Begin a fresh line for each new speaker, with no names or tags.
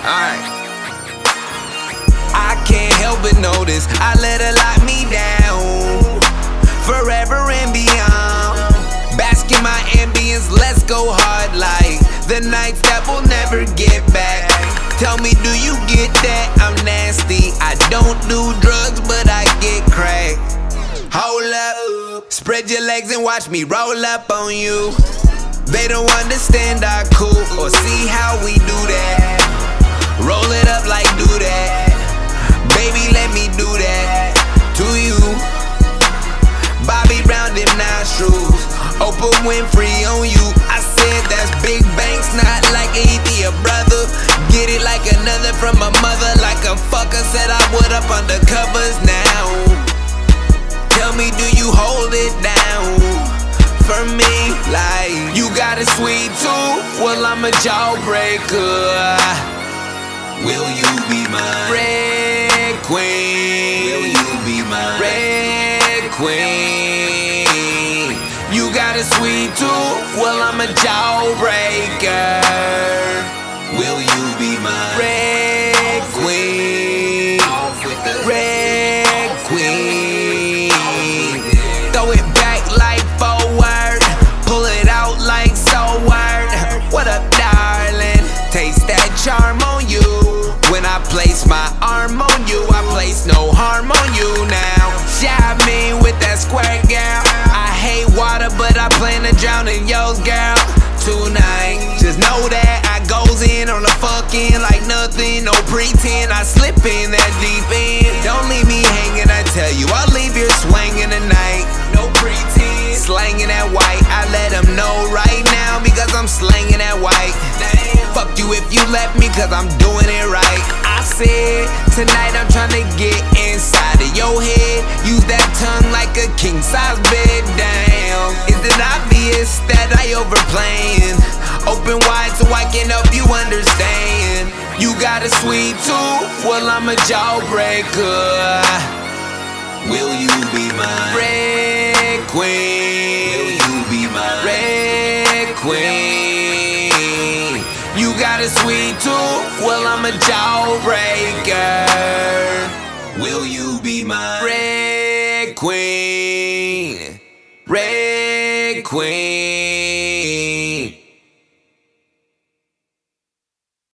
Alright. I can't help but notice I let her lock me down. Forever and beyond. Bask in my ambience, let's go hard like the nights that we'll never get back. Tell me, do you get that? I'm nasty. I don't do drugs, but I get cracked. Hold up, spread your legs and watch me roll up on you. They don't understand our cool or see how we do that. Roll it up like do that. Baby, let me do that to you. Bobby Brown, them nostrils. Oprah Winfrey on you. I said that's big banks, not like Ethia, brother. Get it like another from a mother, like a fucker said I would up under covers now. Tell me, do you hold it down? For me, like you got a sweet tooth. Well, I'm a jawbreaker.
Will you mine?
Red Queen.
Will you be mine?
Red Queen. You got a sweet tooth. Well, I'm a jawbreaker.
Will you be mine?
Red water, but I plan to drown in yours, girl. Tonight, just know that I goes in on the fucking like nothing, no pretend. I slip in that deep end. Don't leave me hanging, I tell you, I'll leave you swinging tonight. No pretend, slanging that white. I let them know right now because I'm slanging that white. Fuck you if you left me, cause I'm doing it right. Said, tonight I'm trying to get inside of your head. Use that tongue like a king size bed. Damn, is it obvious that I overplaying? Open wide so I can help you understand. You got a sweet tooth, well, I'm a jawbreaker.
Will you be my
Red Queen.
You
got a sweet tooth, well I'm a jawbreaker.
Will you be my
red queen? Red queen.